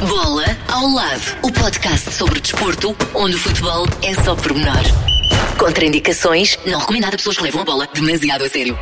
Bola ao lado, o podcast sobre desporto, onde o futebol é só pormenor. Contraindicações, não recomendado a pessoas que levam a bola demasiado a sério.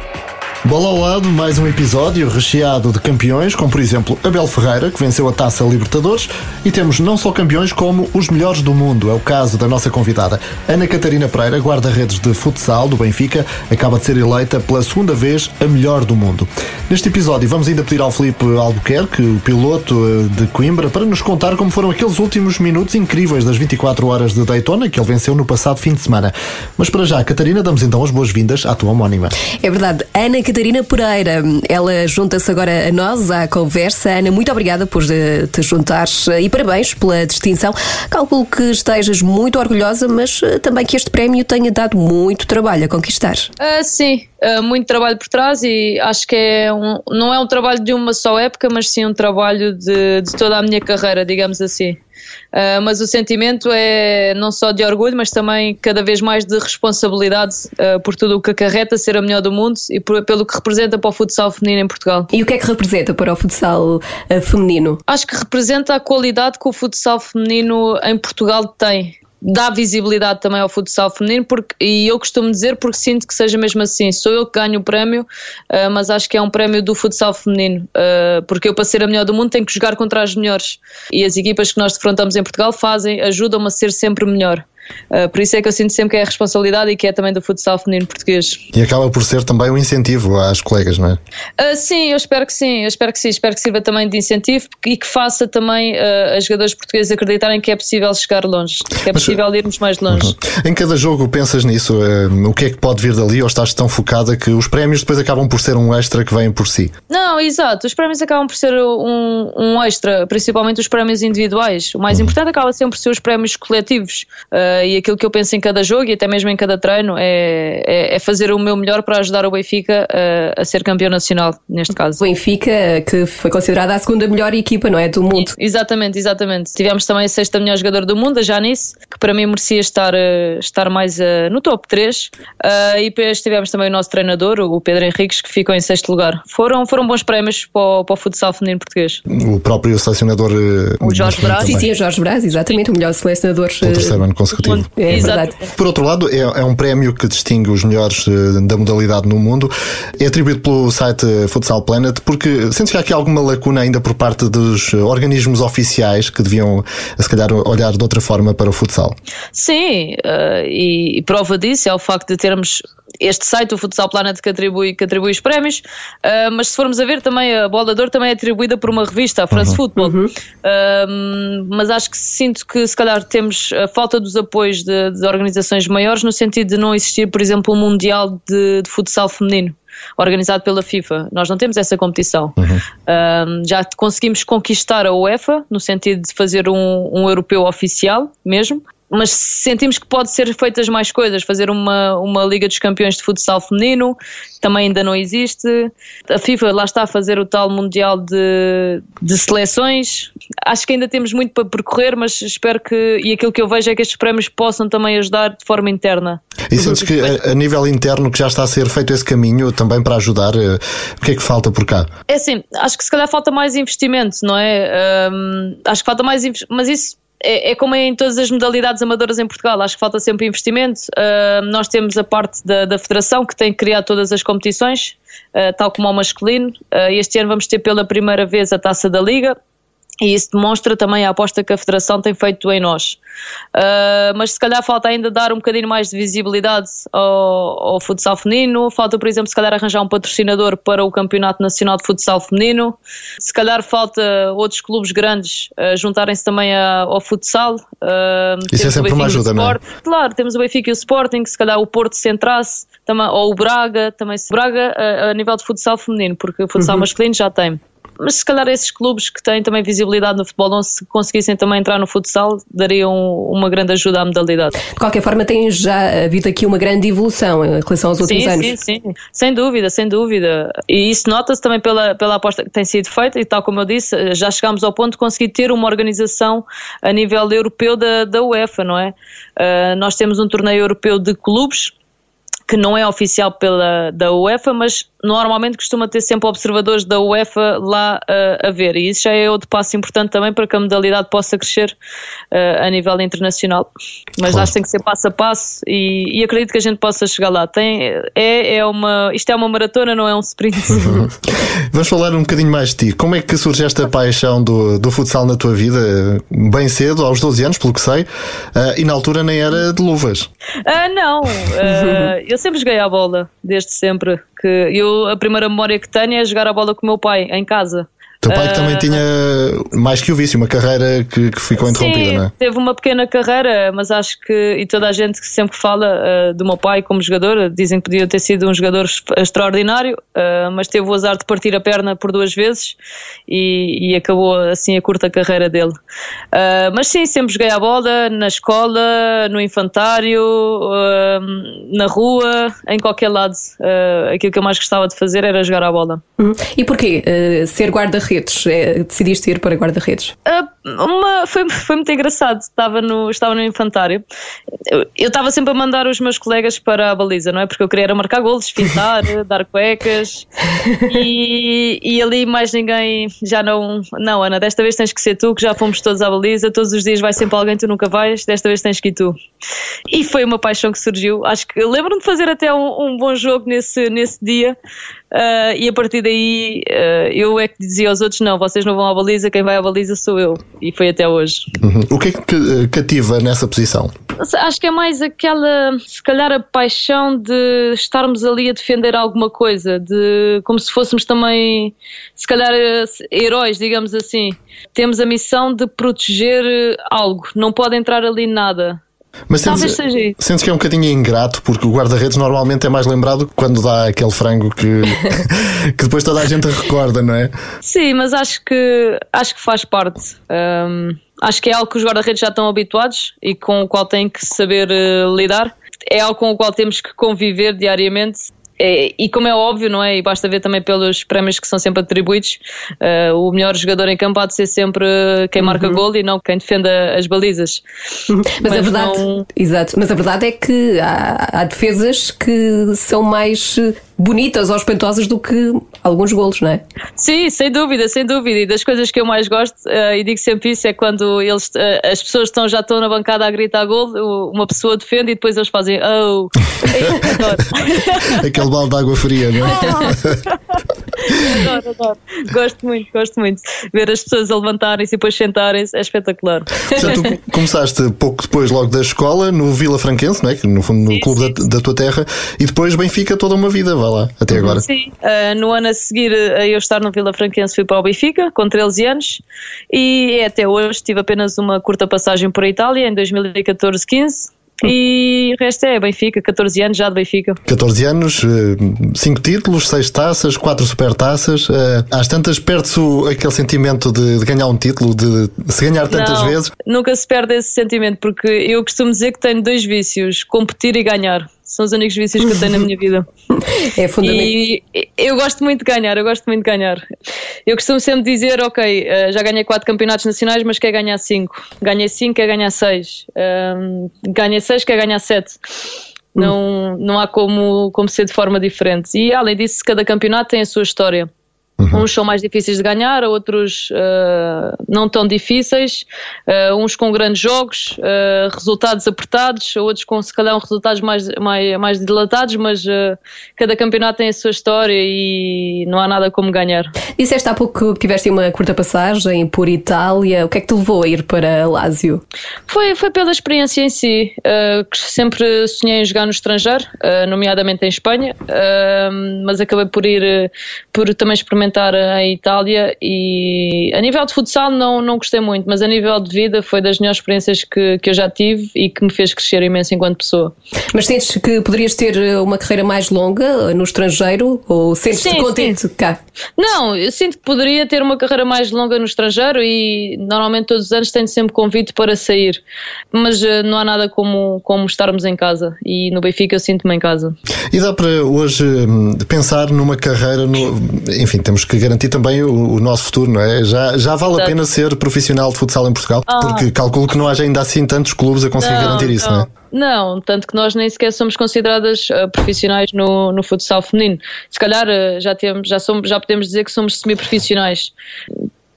Bola ao lado, mais um episódio recheado de campeões, como por exemplo Abel Ferreira, que venceu a Taça Libertadores, e temos não só campeões como os melhores do mundo. É o caso da nossa convidada. Ana Catarina Pereira, guarda-redes de futsal do Benfica, acaba de ser eleita pela segunda vez a melhor do mundo. Neste episódio vamos ainda pedir ao Felipe Albuquerque, o piloto eh, de Coimbra, para nos contar como foram aqueles últimos minutos incríveis das 24 horas de Daytona que ele venceu no passado fim de semana. Mas para já, Catarina, damos então as boas-vindas à tua homónima. É verdade. Ana Catarina Pereira, ela junta-se agora a nós, à conversa. Ana, muito obrigada por eh, te juntares eh, e parabéns pela distinção. Calculo que estejas muito orgulhosa, mas eh, também que este prémio tenha dado muito trabalho a conquistar. Uh, sim, uh, muito trabalho por trás e acho que é um, não é um trabalho de uma só época, mas sim um trabalho de, de toda a minha carreira, digamos assim. Uh, mas o sentimento é não só de orgulho, mas também cada vez mais de responsabilidade uh, por tudo o que acarreta ser a melhor do mundo e por, pelo que representa para o futsal feminino em Portugal. E o que é que representa para o futsal uh, feminino? Acho que representa a qualidade que o futsal feminino em Portugal tem dá visibilidade também ao futsal feminino porque, e eu costumo dizer porque sinto que seja mesmo assim, sou eu que ganho o prémio uh, mas acho que é um prémio do futsal feminino uh, porque eu para ser a melhor do mundo tenho que jogar contra as melhores. E as equipas que nós defrontamos em Portugal fazem, ajudam-me a ser sempre melhor Uh, por isso é que eu sinto sempre que é a responsabilidade e que é também do futsal feminino português. E acaba por ser também um incentivo às colegas, não é? Uh, sim, eu espero que sim, eu espero que sim, espero que sirva também de incentivo e que faça também uh, as jogadoras portuguesas acreditarem que é possível chegar longe, que é possível Mas, irmos mais longe. Uhum. Em cada jogo pensas nisso, o que é que pode vir dali ou estás tão focada que os prémios depois acabam por ser um extra que vêm por si? Não, exato, os prémios acabam por ser um, um extra, principalmente os prémios individuais. O mais uhum. importante acaba sempre por ser os prémios coletivos e aquilo que eu penso em cada jogo e até mesmo em cada treino é, é, é fazer o meu melhor para ajudar o Benfica a, a, ser campeão nacional, neste caso. O Benfica, que foi considerada a segunda melhor equipa, não é? Do mundo. Exatamente, exatamente. Tivemos também a sexta melhor jogadora do mundo, a Janice, que para mim merecia estar, eh, estar mais uh, no top 3. Uh, eh, e depois tivemos também o nosso treinador, o Pedro Henriques, que ficou em sexto lugar. Foram, foram bons prémios para o, para o futsal feminino português. O próprio selecionador. O Jorge Braz. Sim, sim, o Jorge Braz, exatamente, o melhor selecionador. O terceiro ano consecutivo. É verdade. Por outro lado, é, é, um prémio que distingue os melhores eh, da modalidade no mundo. É atribuído pelo site Futsal Planet, porque sentes que há aqui alguma lacuna ainda por parte dos organismos oficiais que deviam, se calhar, olhar de outra forma para o futsal? Sim, e prova disso é o facto de termos este site, o Futsal Planet, que atribui, que atribui os prémios, uh, mas se formos a ver também a Bola de Ouro também é atribuída por uma revista, a France uhum. Football. Uhum. Uh, mas acho que sinto que se calhar temos a falta dos apoios de, de organizações maiores no sentido de não existir, por exemplo, um Mundial de, de futsal feminino organizado pela FIFA. Nós não temos essa competição. Uhum. Um, já conseguimos conquistar a UEFA, no sentido de fazer um, um europeu oficial mesmo, mas sentimos que pode ser feitas mais coisas, fazer uma, uma Liga dos Campeões de Futsal Feminino, também ainda não existe. A FIFA lá está a fazer o tal Mundial de, de Seleções. Acho que ainda temos muito para percorrer, mas espero que, e aquilo que eu vejo é que estes prémios possam também ajudar de forma interna. E sentes que a, a nível interno que já está a ser feito esse caminho também para ajudar, eh, o que é que falta por cá? É assim, acho que se calhar falta mais investimento, não é? Um, acho que falta mais, mas isso é, é, como em todas as modalidades amadoras em Portugal, acho que falta sempre investimento. Uh, nós temos a parte da, da, federação que tem que criar todas as competições, uh, tal como ao masculino. Uh, este ano vamos ter pela primeira vez a taça da Liga. E isso demonstra também a aposta que a Federação tem feito em nós. Uh, mas se calhar falta ainda dar um bocadinho mais de visibilidade ao, ao, futsal feminino. Falta, por exemplo, se calhar arranjar um patrocinador para o Campeonato Nacional de Futsal Feminino. Se calhar falta outros clubes grandes uh, juntarem-se também a, ao futsal. Uh, isso é sempre uma ajuda, não é? Claro, temos o Benfica e o Sporting, se calhar o Porto se entrasse, também, ou o Braga, também se Braga a, a nível de futsal feminino, porque o futsal uhum. masculino já tem mas se calhar esses clubes que têm também visibilidade no futebol, não se conseguissem também entrar no futsal, dariam uma grande ajuda à modalidade. De qualquer forma, tem já havido aqui uma grande evolução em relação aos últimos sim, anos. Sim, sim, sem dúvida, sem dúvida. E isso nota-se também pela, pela aposta que tem sido feita, e tal como eu disse, já chegámos ao ponto de conseguir ter uma organização a nível europeu da, da UEFA, não é? Uh, nós temos um torneio europeu de clubes que não é oficial pela da UEFA, mas normalmente costuma ter sempre observadores da UEFA lá uh, a ver, e isso já é outro passo importante também para que a modalidade possa crescer uh, a nível internacional. Mas claro. acho que tem que ser passo a passo e, e, acredito que a gente possa chegar lá. Tem, é, é uma, isto é uma maratona, não é um sprint. Vamos falar um bocadinho mais de ti. Como é que surge esta paixão do, do futsal na tua vida? Bem cedo, aos 12 anos, pelo que sei, uh, e na altura nem era de luvas. Uh, não, eu sempre joguei a bola, desde sempre. Que eu, a primeira memória que tenho é jogar a bola com o meu pai, em casa. Teu pai que também ah, tinha mais que o vício, uma carreira que, que ficou interrompida, sim, não é? Teve uma pequena carreira, mas acho que, e toda a gente que sempre fala uh, do meu pai como jogador, dizem que podia ter sido um jogador extraordinário, uh, mas teve o azar de partir a perna por duas vezes e, e acabou assim a curta carreira dele. Uh, mas sim, sempre joguei a bola, na escola, no infantário, na rua, em qualquer lado. aquilo que eu mais gostava de fazer era jogar a bola. Uhum. E porquê ser guarda-redes? Guarda-redes? É, decidiste ir para guarda-redes? Uh, uma, foi, foi muito engraçado. Estava no, estava no infantário. Eu, eu estava sempre a mandar os meus colegas para a baliza, não é? Porque eu queria marcar golos, fintar, dar cuecas. E, e ali mais ninguém já não. Não, Ana, desta vez tens que ser tu, que já fomos todos à baliza. Todos os dias vai sempre alguém, tu nunca vais. Desta vez tens que ir tu. E foi uma paixão que surgiu. Acho que lembro-me de fazer até um, um bom jogo nesse, nesse dia. Uh, e a partir daí uh, eu é que dizia aos outros: não, vocês não vão à baliza, quem vai à baliza sou eu. E foi até hoje. Uhum. O que é que cativa nessa posição? Acho que é mais aquela, se calhar, a paixão de estarmos ali a defender alguma coisa, de como se fôssemos também, se calhar, heróis, digamos assim. Temos a missão de proteger algo, não pode entrar ali nada. Mas Talvez sentes, seja sentes que é um bocadinho ingrato, porque o guarda-redes normalmente é mais lembrado quando dá aquele frango que, que depois toda a gente recorda, não é? Sim, mas acho que, acho que faz parte. Um, acho que é algo que os guarda-redes já estão habituados e com o qual têm que saber uh, lidar. É algo com o qual temos que conviver diariamente e como é óbvio, não é? E basta ver também pelos prémios que são sempre atribuídos, uh, o melhor jogador em campo há de ser sempre quem marca uhum. gol e não quem defenda as balizas. Mas, mas, a verdade, não... exato, mas a verdade é que há, há defesas que são mais bonitas ou espantosas do que alguns golos, não é? Sim, sem dúvida, sem dúvida. E das coisas que eu mais gosto, uh, e digo sempre isso, é quando eles, uh, as pessoas estão, já estão na bancada a gritar gol, uma pessoa defende e depois eles fazem oh. Aquele balde de água fria, não é? adoro, adoro. Gosto muito, gosto muito. Ver as pessoas a levantarem-se e depois sentarem-se é espetacular. Já tu começaste pouco depois, logo da escola, no Vila Franquense, não é? No fundo, no sim, clube sim. Da, da, tua terra, e depois Benfica toda uma vida, vá lá, até agora. Sim, uh, no ano a seguir a eu estar no Vila Franquense fui para o Benfica, com 13 anos, e até hoje tive apenas uma curta passagem por a Itália, em 2014-15 e o resto é Benfica, 14 anos já de Benfica. 14 anos, 5 eh, títulos, 6 taças, 4 supertaças. Eh, às tantas perde-se aquele sentimento de, de, ganhar um título, de se ganhar tantas Não, vezes? Nunca se perde esse sentimento, porque eu costumo dizer que tenho dois vícios: competir e ganhar. São os únicos vícios que eu tenho na minha vida. É fundamental. E eu gosto muito de ganhar, eu gosto muito de ganhar. Eu costumo sempre dizer, ok, eh, já ganhei quatro campeonatos nacionais, mas quer ganhar cinco. Ganhei cinco, quer ganhar seis. Um, ganhei seis, quer ganhar sete. Não, não há como, como ser de forma diferente. E além disso, cada campeonato tem a sua história. Uhum. Uns são mais difíceis de ganhar, outros uh, não tão difíceis, uh, uns com grandes jogos, uh, resultados apertados, outros com se calhar resultados mais, mais, mais dilatados, mas cada campeonato tem a sua história e não há nada como ganhar. Disseste há pouco que tiveste uma curta passagem por Itália, o que é que te levou a ir para Lásio? Foi, foi pela experiência em si, que sempre sonhei em jogar no estrangeiro, nomeadamente em Espanha, mas acabei por ir, por também experimentar experimentar a Itália e a nível de futsal não, não gostei muito, mas a nível de vida foi das melhores experiências que, que eu já tive e que me fez crescer imenso enquanto pessoa. Mas sentes que poderias ter uma carreira mais longa no estrangeiro ou sentes-te contente sim. cá? Não, eu sinto que poderia ter uma carreira mais longa no estrangeiro e normalmente todos os anos tenho sempre convite para sair, mas uh, não há nada como, como estarmos em casa e no Benfica eu sinto-me em casa. E dá para hoje hum, pensar numa carreira, no, enfim, temos que garantir também o, o, nosso futuro, não é? Já, já vale Exato. a pena ser profissional de futsal em Portugal, ah. porque calculo que não haja ainda assim tantos clubes a conseguir não, garantir isso, não, não é? Não, tanto que nós nem sequer somos consideradas uh, profissionais no, no futsal feminino. Se calhar uh, já, temos, já, somos, já podemos dizer que somos semi-profissionais.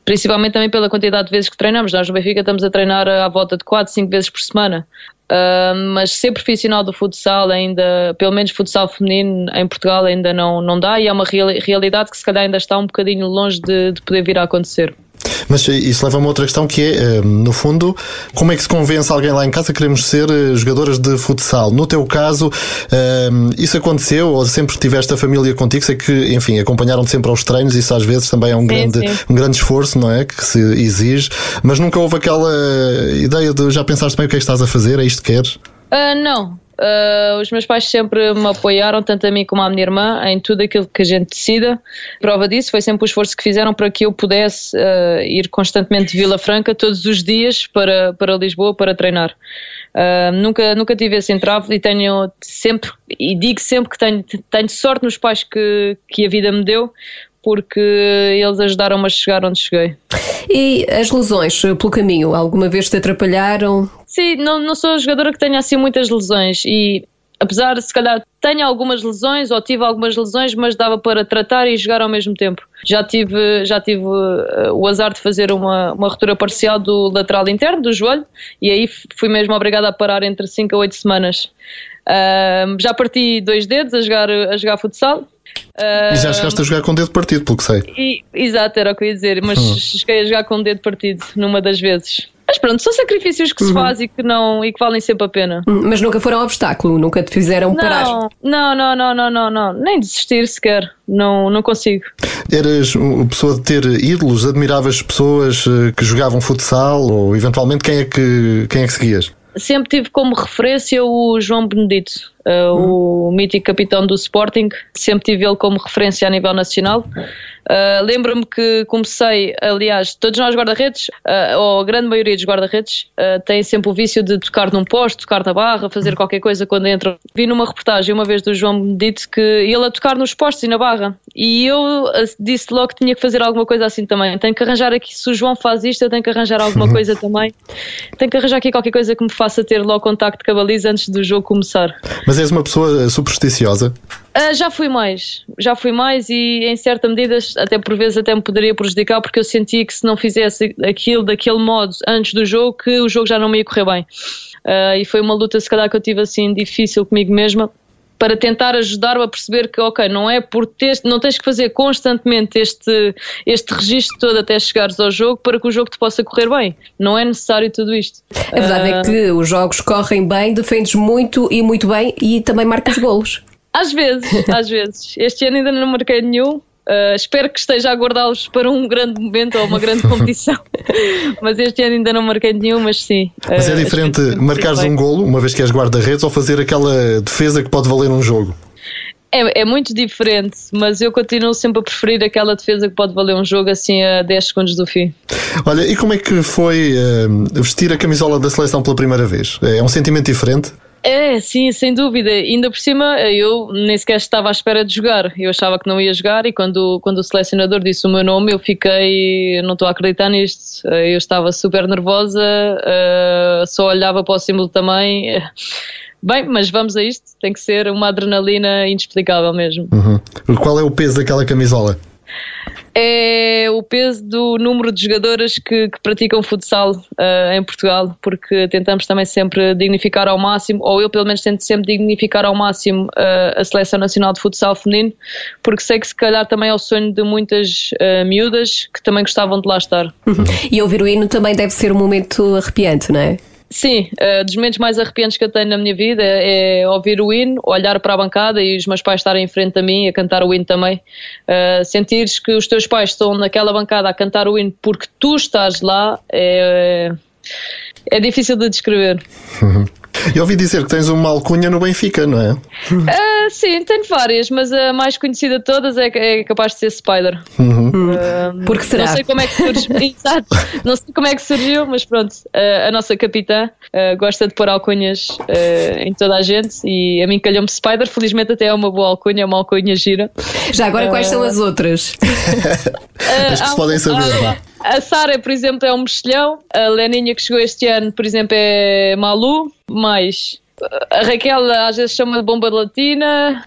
Principalmente também pela quantidade de vezes que treinamos. Nós no Benfica estamos a treinar à volta de 4, 5 vezes por semana. Uh, mas ser profissional do futsal ainda, pelo menos futsal feminino em Portugal ainda não, não dá e é uma real, realidade que se calhar ainda está um bocadinho longe de, de poder vir a acontecer. Mas isso leva a uma outra questão que é, eh, no fundo, como é que se convence alguém lá em casa que queremos ser eh, jogadoras de futsal? No teu caso, eh, isso aconteceu ou sempre tiveste a família contigo? Sei que, enfim, acompanharam-te sempre aos treinos, isso às vezes também é um, sim, grande, sim. um grande esforço, não é? Que se exige, mas nunca houve aquela ideia de já pensaste bem o que é que estás a fazer, é isto que queres? Uh, não, Uh, os meus pais sempre me apoiaram, tanto a mim como à minha irmã, em tudo aquilo que a gente decida. Prova disso foi sempre o esforço que fizeram para que eu pudesse uh, ir constantemente de Vila Franca todos os dias para, para Lisboa para treinar. Uh, nunca, nunca tive esse entrave e tenho sempre, e digo sempre que tenho, tenho sorte nos pais que, que a vida me deu, porque eles ajudaram-me a chegar onde cheguei. E as lesões pelo caminho, alguma vez te atrapalharam? Sim, não, não sou jogadora que tenha assim muitas lesões e apesar de se calhar tenha algumas lesões ou tive algumas lesões, mas dava para tratar e jogar ao mesmo tempo. Já tive, já tive uh, o azar de fazer uma, uma ruptura parcial do lateral interno, do joelho, e aí fui mesmo obrigada a parar entre 5 a 8 semanas. Uh, já parti dois dedos a jogar, a jogar futsal, Uh, e já chegaste a jogar com o dedo partido, pelo que sei. E, exato, era o que eu ia dizer, mas hum. cheguei a jogar com o dedo partido numa das vezes. Mas pronto, são sacrifícios que se uhum. fazem e que, não, e que valem sempre a pena. Hum, mas nunca foram obstáculo, nunca te fizeram não, parar? Não, não, não, não, não, não, nem desistir sequer, não, não consigo. Eras uma pessoa de ter ídolos, admiravas pessoas eh, que jogavam futsal ou eventualmente quem é que, quem é que seguias? Sempre tive como referência o João Benedito, uh, hum. o mítico capitão do Sporting, sempre tive ele como referência a nível nacional. Uh, Lembro-me que comecei, aliás, todos nós guarda-redes, uh, ou a grande maioria dos guarda-redes, uh, têm sempre o vício de tocar num posto, tocar na barra, fazer uhum. qualquer coisa quando entram. Vi numa reportagem uma vez do João dito que ele a tocar nos postos e na barra. E eu disse logo que tinha que fazer alguma coisa assim também. Tenho que arranjar aqui, se o João faz isto, eu tenho que arranjar alguma coisa também. Tenho que arranjar aqui qualquer coisa que me faça ter logo contacto com a baliza antes do jogo começar. Mas és uma pessoa supersticiosa? Uh, já fui mais, já fui mais e em certa medida até por vezes até me poderia prejudicar porque eu sentia que se não fizesse aquilo daquele modo antes do jogo que o jogo já não me ia correr bem uh, e foi uma luta se calhar que eu tive assim difícil comigo mesma para tentar ajudar-me a perceber que, ok, não é por ter, não tens que fazer constantemente este, este registro todo até chegares ao jogo para que o jogo te possa correr bem. Não é necessário tudo isto. A verdade uh... é que os jogos correm bem, defendes muito e muito bem e também marcas golos. Às vezes, às vezes. Este ano ainda não marquei nenhum. Uh, espero que esteja a guardá-los para um grande momento ou uma grande competição. mas este ano ainda não marquei nenhum, mas sim. Mas é uh, diferente marcares um golo, uma vez que és guarda-redes, ou fazer aquela defesa que pode valer um jogo? É, é, muito diferente, mas eu continuo sempre a preferir aquela defesa que pode valer um jogo assim a 10 segundos do fim. Olha, e como é que foi uh, vestir a camisola da seleção pela primeira vez? É um sentimento diferente? É, sim, sem dúvida. Ainda por cima, eu nem sequer estava à espera de jogar. Eu achava que não ia jogar e quando, quando o selecionador disse o meu nome, eu fiquei, não estou a acreditar nisto. Eu estava super nervosa, uh, só olhava para o símbolo também. Bem, mas vamos a isto. Tem que ser uma adrenalina inexplicável mesmo. Uhum. Qual é o peso daquela camisola? É o peso do número de jogadoras que, que praticam futsal uh, em Portugal, porque tentamos também sempre dignificar ao máximo, ou eu pelo menos tento sempre dignificar ao máximo uh, a Seleção Nacional de Futsal Feminino, porque sei que se calhar também é o sonho de muitas uh, miúdas que também gostavam de lá estar. Uhum. E ouvir o hino também deve ser um momento arrepiante, não é? Sim, uh, dos momentos mais arrepiantes que eu tenho na minha vida é, é, ouvir o hino, olhar para a bancada e os meus pais estarem em frente a mim a cantar o hino também. Uh, sentires que os teus pais estão naquela bancada a cantar o hino porque tu estás lá é, é difícil de descrever. Uhum. E ouvi dizer que tens uma alcunha no Benfica, não é? Uh, sim, tenho várias, mas a mais conhecida de todas é, é capaz de ser Spider. Uhum. Uh, Porque será? Não sei como é que surgiu, exato, não sei como é que surgiu, mas pronto, uh, a nossa capitã gosta de pôr alcunhas em toda a gente e a mim calhou-me Spider, felizmente até é uma boa alcunha, é uma alcunha gira. Já agora quais são as outras? As que se podem saber, vá. A Sara, por exemplo, é um mexilhão. A Leninha que chegou este ano, por exemplo, é Malu. Mais. A Raquel às vezes chama de bomba latina,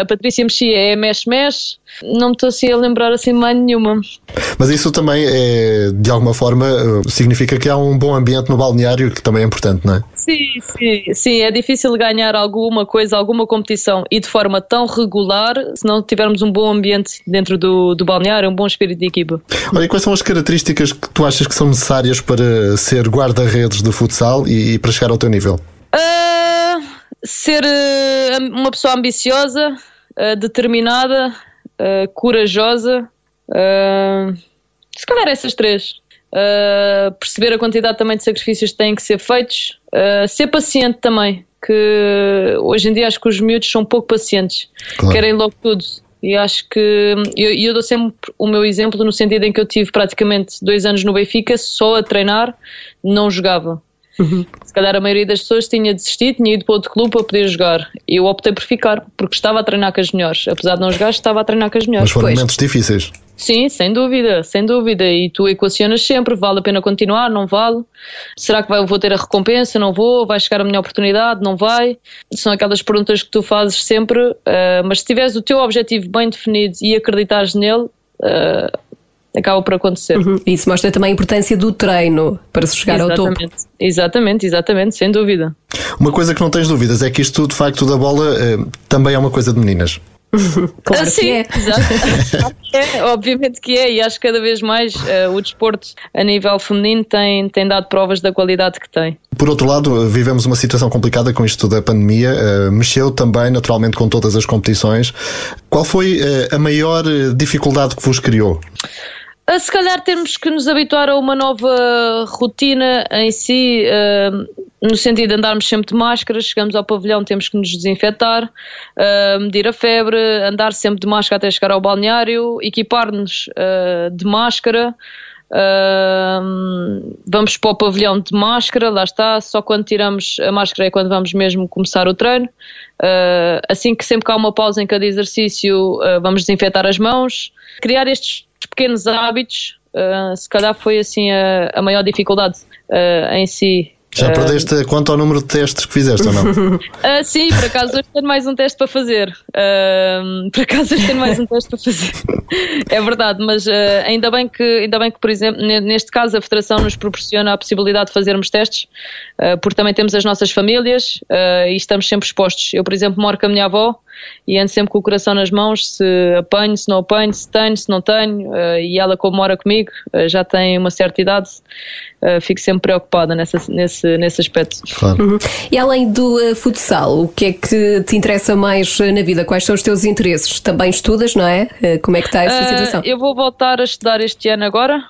a Patrícia Mexia é mexe-mexe. Não me estou assim a lembrar assim mais nenhuma. Mas isso também é, de alguma forma, significa que há um bom ambiente no balneário, que também é importante, não é? Sim, sim, sim. É difícil ganhar alguma coisa, alguma competição e de forma tão regular se não tivermos um bom ambiente dentro do, do balneário, um bom espírito de equipa. Olha, quais são as características que tu achas que são necessárias para ser guarda-redes de futsal e, e, para chegar ao teu nível? Uh, ser uh, uma pessoa ambiciosa, uh, determinada, corajosa. se calhar essas três. perceber a quantidade também de sacrifícios que têm que ser feitos, ser paciente também, que hoje em dia acho que os miúdos são pouco pacientes, claro. querem logo tudo. E acho que eu, eu dou sempre o meu exemplo no sentido em que eu tive praticamente dois anos no Benfica só a treinar, não jogava. Uhum. Se calhar a maioria das pessoas tinha desistido, tinha ido para outro clube para poder jogar. Eu optei por ficar, porque estava a treinar com as melhores. Apesar de não jogar, estava a treinar com as melhores. Mas foram pois. momentos difíceis. Sim, sem dúvida, sem dúvida. E tu equacionas sempre: vale a pena continuar, não vale? Será que vai, vou ter a recompensa? Não vou? Vai chegar a minha oportunidade? Não vai? São aquelas perguntas que tu fazes sempre. Uh, mas se tiveres o teu objetivo bem definido e acreditares nele, uh, acaba por acontecer. Uhum. Isso mostra também a importância do treino para se chegar exatamente, ao topo. Exatamente, exatamente, sem dúvida. Uma coisa que não tens dúvidas é que isto, de facto, da bola eh, também é uma coisa de meninas. claro ah, sim, que é. Exato. é. Obviamente que é, e acho que cada vez mais uh, o desporto a nível feminino tem, tem dado provas da qualidade que tem. Por outro lado, vivemos uma situação complicada com isto da pandemia, uh, mexeu também naturalmente com todas as competições. Qual foi uh, a maior dificuldade que vos criou? Se calhar temos que nos habituar a uma nova rotina em si, uh, no sentido de andarmos sempre de máscara, chegamos ao pavilhão, temos que nos desinfetar, uh, medir a febre, andar sempre de máscara até chegar ao balneário, equipar-nos uh, de máscara. vamos para o pavilhão de máscara, lá está, só quando tiramos a máscara é quando vamos mesmo começar o treino. Assim que sempre que há uma pausa em cada exercício, vamos desinfetar as mãos, criar estes pequenos hábitos, uh, se calhar foi assim a, a maior dificuldade uh, em si. Já perdeste quanto ao número de testes que fizeste ou não? uh, sim, por acaso hoje tenho mais um teste para fazer. Uh, por acaso hoje tenho mais um teste para fazer. é verdade, mas uh, ainda, bem que, ainda bem que, por exemplo, neste caso a Federação nos proporciona a possibilidade de fazermos testes, porque também temos as nossas famílias e estamos sempre expostos. Eu, por exemplo, moro com a minha avó e ando sempre com o coração nas mãos se apanho, se não apanho, se tenho, se não tenho. Uh, e ela, como mora comigo, uh, já tem uma certa idade, uh, fico sempre preocupada nessa, nesse, nesse aspecto. Claro. Uhum. E além do futsal, o que é que te interessa mais na vida? Quais são os teus interesses? Também estudas, não é? como é que está essa situação? Eu vou voltar a estudar este ano agora,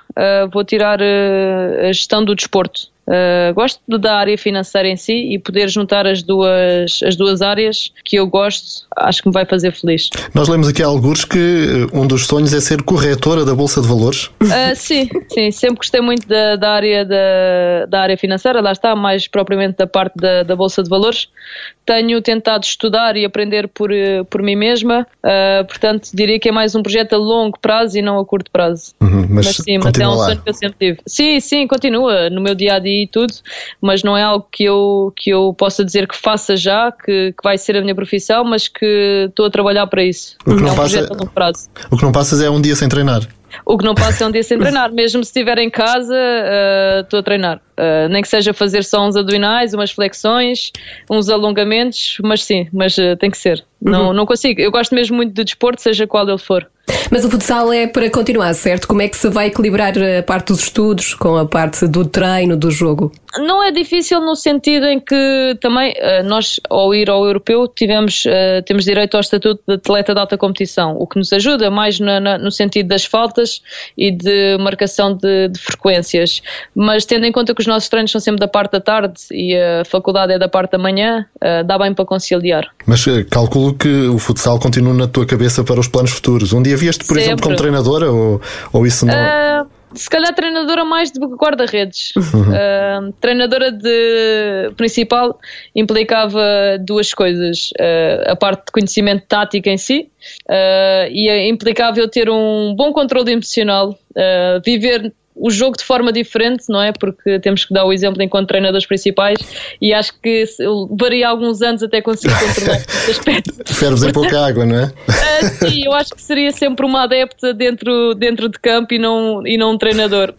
vou tirar a gestão do desporto. Uh, gosto da área financeira em si e poder juntar as duas, as duas áreas que eu gosto, acho que me vai fazer feliz. Nós lemos aqui alguns que eh, um dos sonhos é ser corretora da Bolsa de Valores. Uh, sim, sim, sempre gostei muito da, da área da, da área financeira, lá está, mais propriamente da parte da, da Bolsa de Valores. Tenho tentado estudar e aprender por, por mim mesma, uh, portanto diria que é mais um projeto a longo prazo e não a curto prazo. Uhum, mas, mas sim, mas é um sonho que eu sempre tive. Sim, sim, continua no meu dia a dia e tudo, mas não é algo que eu, que eu possa dizer que faça já, que, que vai ser a minha profissão, mas que estou a trabalhar para isso. O que não, é um passa, o que não passas é um dia sem treinar. O que não passa é um dia sem treinar, mesmo se estiver em casa, uh, estou a treinar. Uh, nem que seja fazer só uns abdominais, umas flexões, uns alongamentos, mas sim, mas uh, tem que ser. Uhum. Não, não consigo. Eu gosto mesmo muito de desporto, seja qual ele for. Mas o futsal é para continuar, certo? Como é que se vai equilibrar a parte dos estudos com a parte do treino, do jogo? Não é difícil no sentido em que também eh, nós, ao ir ao europeu, tivemos, eh, temos direito ao estatuto de atleta de alta competição, o que nos ajuda mais na, no sentido das faltas e de marcação de, de, frequências. Mas tendo em conta que os nossos treinos são sempre da parte da tarde e a faculdade é da parte da manhã, eh, dá bem para conciliar. Mas calculo que o futsal continua na tua cabeça para os planos futuros. Um dia havias-te, por Sempre. exemplo, como treinadora ou, ou isso não? Uh, se calhar treinadora mais de guarda-redes. Uhum. Uh, treinadora de principal implicava duas coisas. Uh, a parte de conhecimento tático em si e implicava eu ter um bom controle emocional, viver o jogo de forma diferente, não é? Porque temos que dar o exemplo enquanto treinadores principais e acho que varia alguns anos até conseguir controlar esse aspecto. Ferves em pouca água, não é? Uh, sim, eu acho que seria sempre uma adepta dentro, dentro de campo e não, e não um treinador.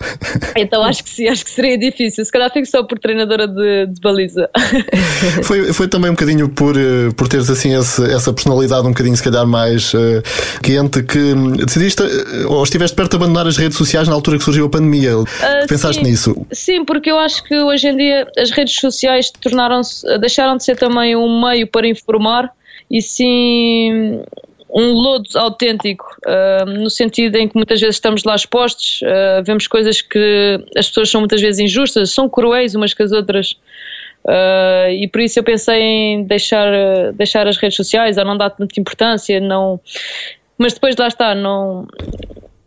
Então acho que sim, acho que seria difícil. Se calhar fico só por treinadora de, de baliza. Foi, foi também um bocadinho por, eh, por teres assim esse, essa personalidade um bocadinho se calhar mais uh, quente que decidiste ou estiveste perto de abandonar as redes sociais na altura que surgiu a pandemia. Uh, Pensaste sim, nisso? Sim, porque eu acho que hoje em dia as redes sociais tornaram-se, deixaram de ser também um meio para informar e sim um lodo autêntico, uh, no sentido em que muitas vezes estamos lá expostos, uh, vemos coisas que as pessoas são muitas vezes injustas, são cruéis umas com as outras. Uh, e por isso eu pensei em deixar, deixar as redes sociais, a não dar tanta importância, não. Mas depois lá está, não.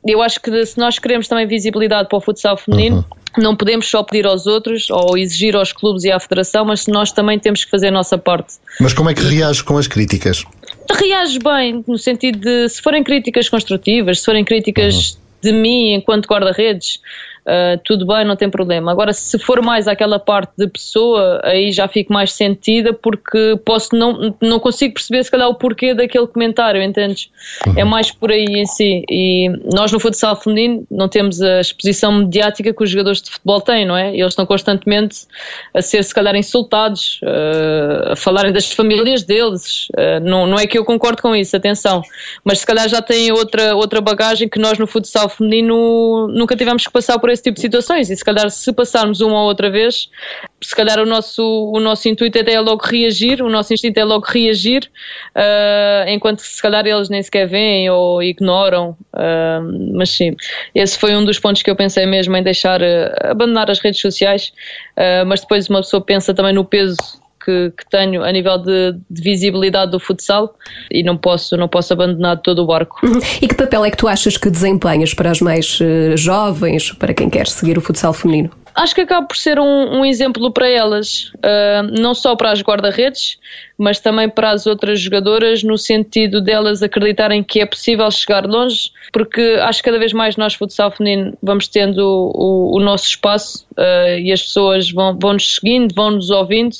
Eu acho que se nós queremos também visibilidade para o futsal feminino, uhum. não podemos só pedir aos outros ou exigir aos clubes e à federação, mas nós também temos que fazer a nossa parte. Mas como é que reages com as críticas? reage bem, no sentido de se forem críticas construtivas, se forem críticas uhum. de mim enquanto guarda-redes, uh, tudo bem, não tem problema. Agora, se for mais aquela parte de pessoa, aí já fico mais sentida porque posso não, não consigo perceber se calhar o porquê daquele comentário, entendes? Uhum. É mais por aí em si. E nós no futsal feminino não temos a exposição mediática que os jogadores de futebol têm, não é? Eles estão constantemente a ser se calhar insultados, uh, a falarem das famílias deles. Uh, não, não é que eu concordo com isso, atenção. Mas se calhar já têm outra, outra bagagem que nós no futsal feminino nunca tivemos que passar por esse esse tipo de situações. E se calhar se passarmos uma ou outra vez, se calhar o nosso, o nosso intuito até é logo reagir, o nosso instinto é logo reagir, uh, enquanto se calhar eles nem sequer veem ou ignoram, uh, mas sim, esse foi um dos pontos que eu pensei mesmo em deixar, uh, abandonar as redes sociais, mas depois uma pessoa pensa também no peso que, que, tenho a nível de, de, visibilidade do futsal e não posso, não posso abandonar todo o barco. Uhum. E que papel é que tu achas que desempenhas para as mais uh, jovens, para quem quer seguir o futsal feminino? Acho que acaba por ser um, um exemplo para elas, uh, não só para as guarda-redes, mas também para as outras jogadoras, no sentido delas acreditarem que é possível chegar longe, porque acho que cada vez mais nós, futsal feminino, vamos tendo o, o, o nosso espaço uh, e as pessoas vão, vão nos seguindo, vão nos ouvindo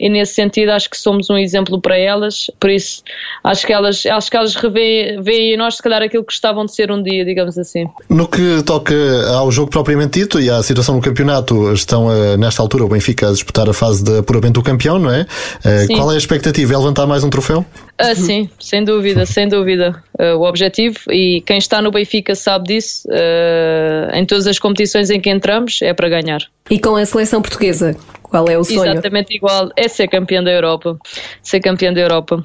e nesse sentido acho que somos um exemplo para elas, por isso acho que elas, acho que elas revêem, veem em nós se calhar aquilo que gostavam de ser um dia, digamos assim. No que toca ao jogo propriamente dito e à situação no campeonato, estão uh, nesta altura o Benfica a disputar a fase de apuramento do campeão, não é? Uh, qual é a expectativa? É levantar mais um troféu? Ah, sim, sem dúvida, sem dúvida. Uh, o objetivo, e quem está no Benfica sabe disso, uh, em todas as competições em que entramos, é para ganhar. E com a seleção portuguesa, qual é o sonho? Exatamente igual, é ser campeão da Europa. Ser campeão da Europa.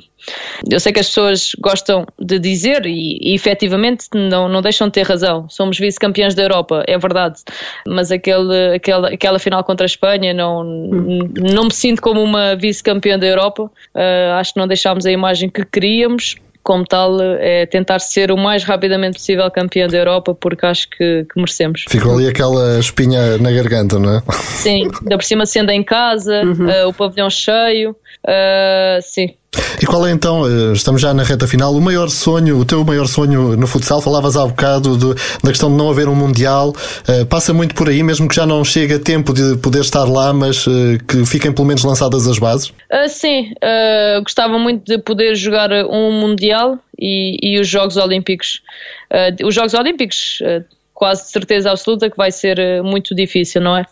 Eu sei que as pessoas gostam de dizer e, e efetivamente não, não deixam de ter razão. Somos vice-campeões da Europa, é verdade. Mas aquele, aquela, aquela final contra a Espanha não, não me sinto como uma vice-campeã da Europa. Uh, acho que não deixámos a imagem que queríamos como tal, é tentar ser o mais rapidamente possível campeão da Europa, porque acho que, que merecemos. Ficou ali aquela espinha na garganta, não é? Sim, ainda por cima sendo em casa, uhum. uh, o pavilhão cheio, uh, sim, e qual é então, eh, estamos já na reta final, o maior sonho, o teu maior sonho no futsal? Falavas há bocado de, da questão de não haver um Mundial, uh, passa muito por aí, mesmo que já não chega tempo de poder estar lá, mas uh, que fiquem pelo menos lançadas as bases? Uh, sim, gostava muito de poder jogar um Mundial e, e os Jogos Olímpicos. os Jogos Olímpicos quase certeza absoluta que vai ser eh, muito difícil, não é?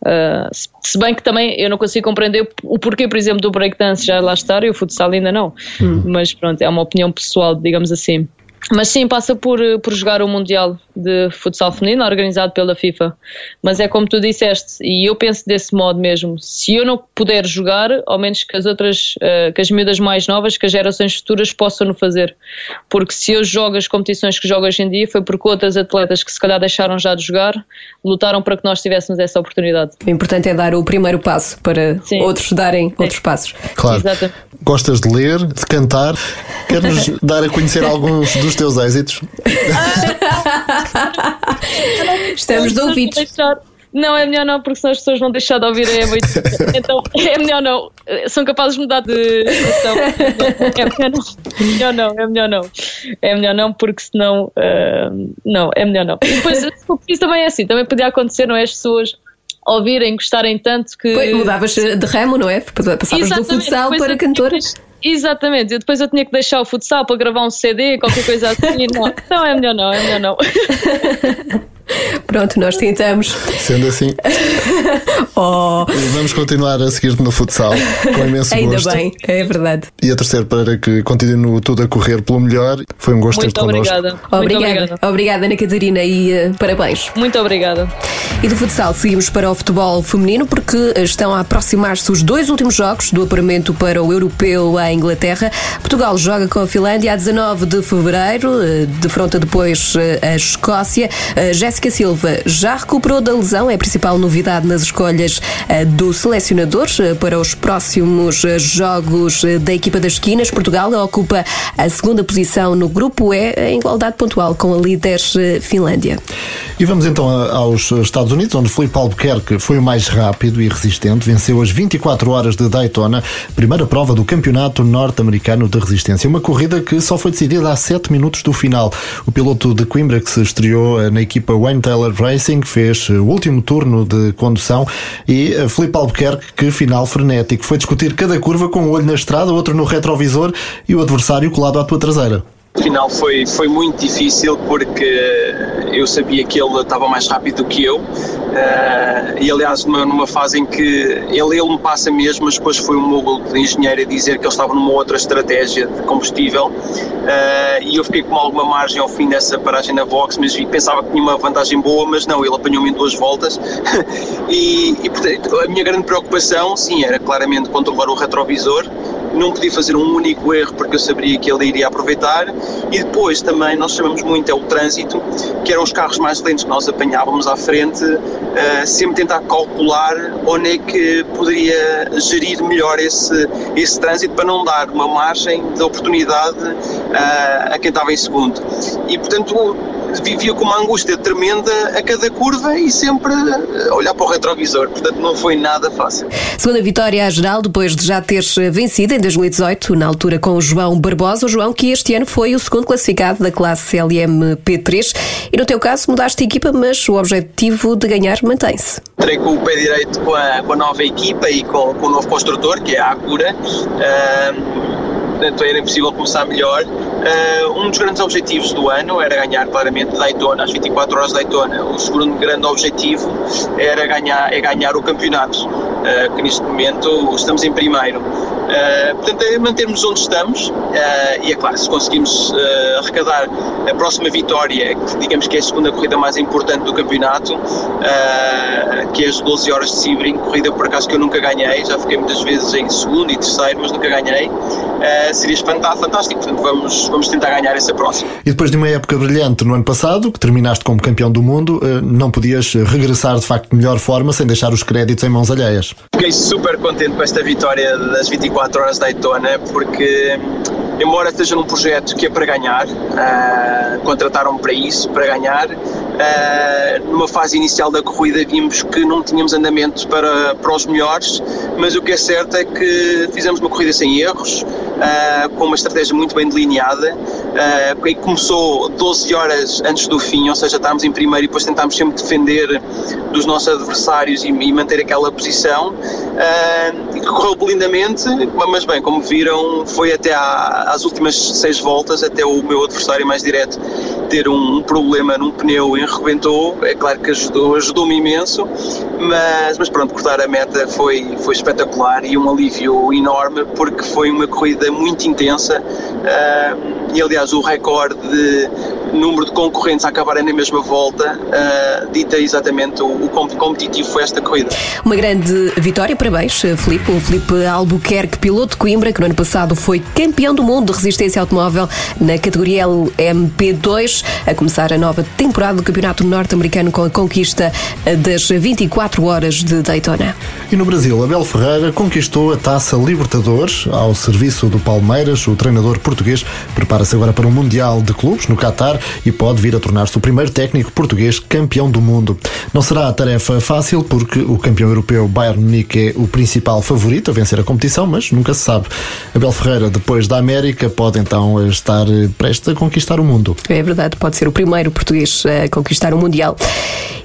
Uh, se bem que também eu não consigo compreender o porquê, por exemplo, do breakdance já lá estar e o futsal ainda não. Hum. Mas pronto, é uma opinião pessoal, digamos assim. Mas sim, passa por, eh, por jogar o Mundial de Futsal Feminino, organizado pela FIFA. Mas é como tu disseste, e eu penso desse modo mesmo: se eu não puder jogar, ao menos que as outras, uh, que as miúdas mais novas, que as gerações futuras possam no fazer. Porque se eu jogo as competições que jogo hoje em dia, foi porque outras atletas que se calhar deixaram já de jogar lutaram para que nós tivéssemos essa oportunidade. O importante é dar o primeiro passo para sim. outros darem sim. outros passos. Claro. Exatamente. Gostas de ler, de cantar? Queres dar a conhecer alguns dos teus êxitos? Estamos de ouvidos. Não, é melhor não, porque senão as pessoas vão deixar de ouvir a muito. Então é melhor não. São capazes de mudar de questão. É melhor não. É melhor não, é melhor não. É melhor não, porque senão. Uh, não, é melhor não. E depois, isso também é assim, também podia acontecer, não é? As pessoas ouvirem, gostarem tanto que. Pois, mudavas de ramo, não é? Passavas Exatamente, do futsal para cantora. Exatamente, e depois eu tinha que deixar o futsal para gravar um CD, qualquer coisa assim. Não, é melhor não, é melhor não. Pronto, nós tentamos. Sendo assim, oh. vamos continuar a seguir-te no futsal com imenso Ainda gosto. Ainda bem, é verdade. E a terceira para que continue tudo a correr pelo melhor. Foi um gosto ter-te connosco. Obrigada. Obrigada. Muito obrigada. Obrigada, Ana Catarina, e uh, parabéns. Muito obrigada. E do futsal seguimos para o futebol feminino porque estão a aproximar-se os dois últimos jogos do apuramento para o europeu à Inglaterra. Portugal joga com a Finlândia a 19 de fevereiro, uh, defronta depois uh, a Escócia. Jéssica Jéssica Silva já recuperou da lesão, é a principal novidade nas escolhas eh, do selecionador eh, para os próximos eh, jogos da equipa das esquinas. Portugal ocupa a segunda posição no grupo E, em igualdade pontual com a líder Finlândia. E vamos então aos Estados Unidos, onde Felipe Albuquerque foi o mais rápido e resistente, venceu as 24 horas de Daytona, primeira prova do Campeonato Norte-Americano de Resistência. Uma corrida que só foi decidida a 7 minutos do final. O piloto de Coimbra, que se estreou na equipa Wayne Taylor Racing fez o último turno de condução e eh, Felipe Albuquerque, que final frenético. Foi discutir cada curva com um olho na estrada, outro no retrovisor e o adversário colado à tua traseira. Final foi, foi muito difícil porque eu sabia que ele estava mais rápido do que eu. Uh, e aliás, numa, numa, fase em que ele, ele me passa mesmo, mas depois foi o meu de engenheiro a dizer que ele estava numa outra estratégia de combustível. Uh, e eu fiquei com alguma margem ao fim dessa paragem na box, mas pensava que tinha uma vantagem boa, mas não, ele apanhou-me em duas voltas. e, e portanto, a minha grande preocupação, sim, era claramente controlar o retrovisor não podia fazer um único erro porque eu sabia que ele iria aproveitar e depois também nós chamamos muito é o trânsito, que eram os carros mais lentos que nós apanhávamos à frente, uh, sempre tentar calcular onde é que poderia gerir melhor esse, esse trânsito para não dar uma margem de oportunidade uh, a quem estava em segundo. E portanto vivia com uma angústia tremenda a cada curva e sempre a olhar para o retrovisor, portanto não foi nada fácil. Segunda vitória à geral, depois de já teres vencido em 2018, na altura com o João Barbosa, o João que este ano foi o segundo classificado da classe LMP3 e no teu caso mudaste de equipa, mas o objetivo de ganhar mantém-se. Entrei com o pé direito com a, com a nova equipa e com, com, o novo construtor, que é a Acura. portanto, era impossível começar melhor. Uh, um dos grandes objetivos do ano era ganhar claramente Daytona, as 24 horas de Daytona. O segundo grande objetivo era ganhar, é ganhar o campeonato, uh, que neste momento estamos em primeiro. Uh, portanto, é mantermos onde estamos e é claro, se conseguimos arrecadar a próxima vitória, que digamos que é a segunda corrida mais importante do campeonato, que é as 12 horas de Sebring, corrida por acaso que eu nunca ganhei, já fiquei muitas vezes em segundo e terceiro, mas nunca ganhei, seria fantástico. Portanto, vamos vamos, tentar ganhar essa próxima. E depois de uma época brilhante no ano passado, que terminaste como campeão do mundo, não podias regressar de facto de melhor forma sem deixar os créditos em mãos alheias. Fiquei super contente com esta vitória das 24 horas da Daytona, porque embora esteja num projeto que é para ganhar, uh, contrataram-me para isso, para ganhar. Uh, numa fase inicial da corrida vimos que não tínhamos andamento para, para os melhores, mas o que é certo é que fizemos uma corrida sem erros, uh, com uma estratégia muito bem delineada, uh, que começou 12 horas antes do fim, ou seja, estávamos em primeiro e depois tentámos sempre defender dos nossos adversários e, e manter aquela posição, correu lindamente, mas bem, como viram, foi até à, às últimas seis voltas, até o meu adversário mais direto ter um, um problema num pneu e rebentou, é claro que ajudou, ajudou-me imenso, mas, mas pronto, cortar a meta foi, foi espetacular e um alívio enorme porque foi uma corrida muito intensa uh, e aliás o recorde de número de concorrentes a acabarem na mesma volta uh, dita exatamente o, o competitivo foi esta corrida. Uma grande vitória, parabéns Filipe, o Filipe Albuquerque, piloto de Coimbra, que no ano passado foi campeão do mundo de resistência automóvel na categoria LMP2, a começar a nova temporada do Campeonato Norte-Americano com a conquista das 24 horas de Daytona. E no Brasil, Abel Ferreira conquistou a taça Libertadores ao serviço do Palmeiras. O treinador português prepara-se agora para um Mundial de Clubes no Qatar e pode vir a tornar-se o primeiro técnico português campeão do mundo. Não será a tarefa fácil porque o campeão europeu Bayern Munique é o principal favorito a vencer a competição, mas nunca se sabe. Abel Ferreira, depois da América, pode então estar prestes a conquistar o mundo. É verdade, pode ser o primeiro português a conquistar o Mundial.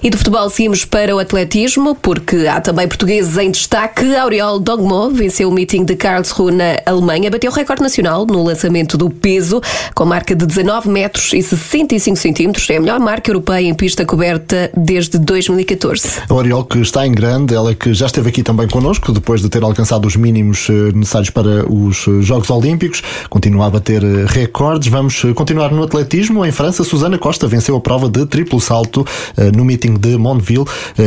E do futebol seguimos para o atletismo, porque há também portugueses em destaque. Auriol Dogmo venceu o meeting de Karlsruhe na Alemanha, bateu o recorde nacional no lançamento do peso, com marca de 19 metros e 65 centímetros. É a melhor marca europeia em pista coberta desde 2014. A Auriol que está em grande, ela que já esteve aqui também connosco, depois de ter alcançado os mínimos eh, necessários para os eh, Jogos Olímpicos, continua a bater eh, recordes. Vamos continuar no atletismo. Em França, Susana Costa venceu a prova de triplo salto no meeting de Monville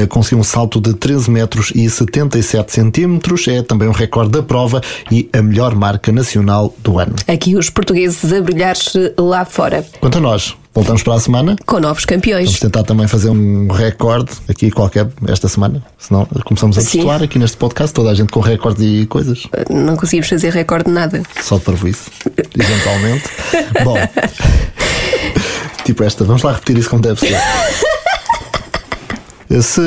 conseguiu um salto de 13 metros e 77 centímetros. É também um recorde da prova e a melhor marca nacional do ano. Aqui os portugueses a brilhar lá fora. Quanto a nós, Voltamos para a semana. Com novos campeões. Vamos tentar também fazer um recorde aqui qualquer esta semana. Senão começamos a destoar aqui neste podcast, toda a gente com recordes e coisas. Não conseguimos fazer recorde de nada. Só para isso, eventualmente. Bom, tipo esta, vamos lá repetir isso como deve ser. Se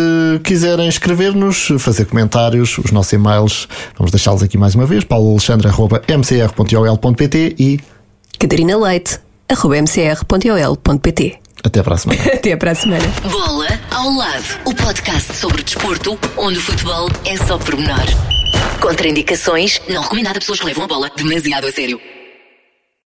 quiserem escrever-nos, fazer comentários, os nossos e-mails, vamos deixá-los aqui mais uma vez: pauloalexandre.mcr.ol.pt e Catarina Leite.mcr.ol.pt. Até para a semana. Até para a semana. Bola ao lado, o podcast sobre desporto, onde o futebol é só pormenor. Contraindicações, não recomendado a pessoas que levam a bola demasiado a sério.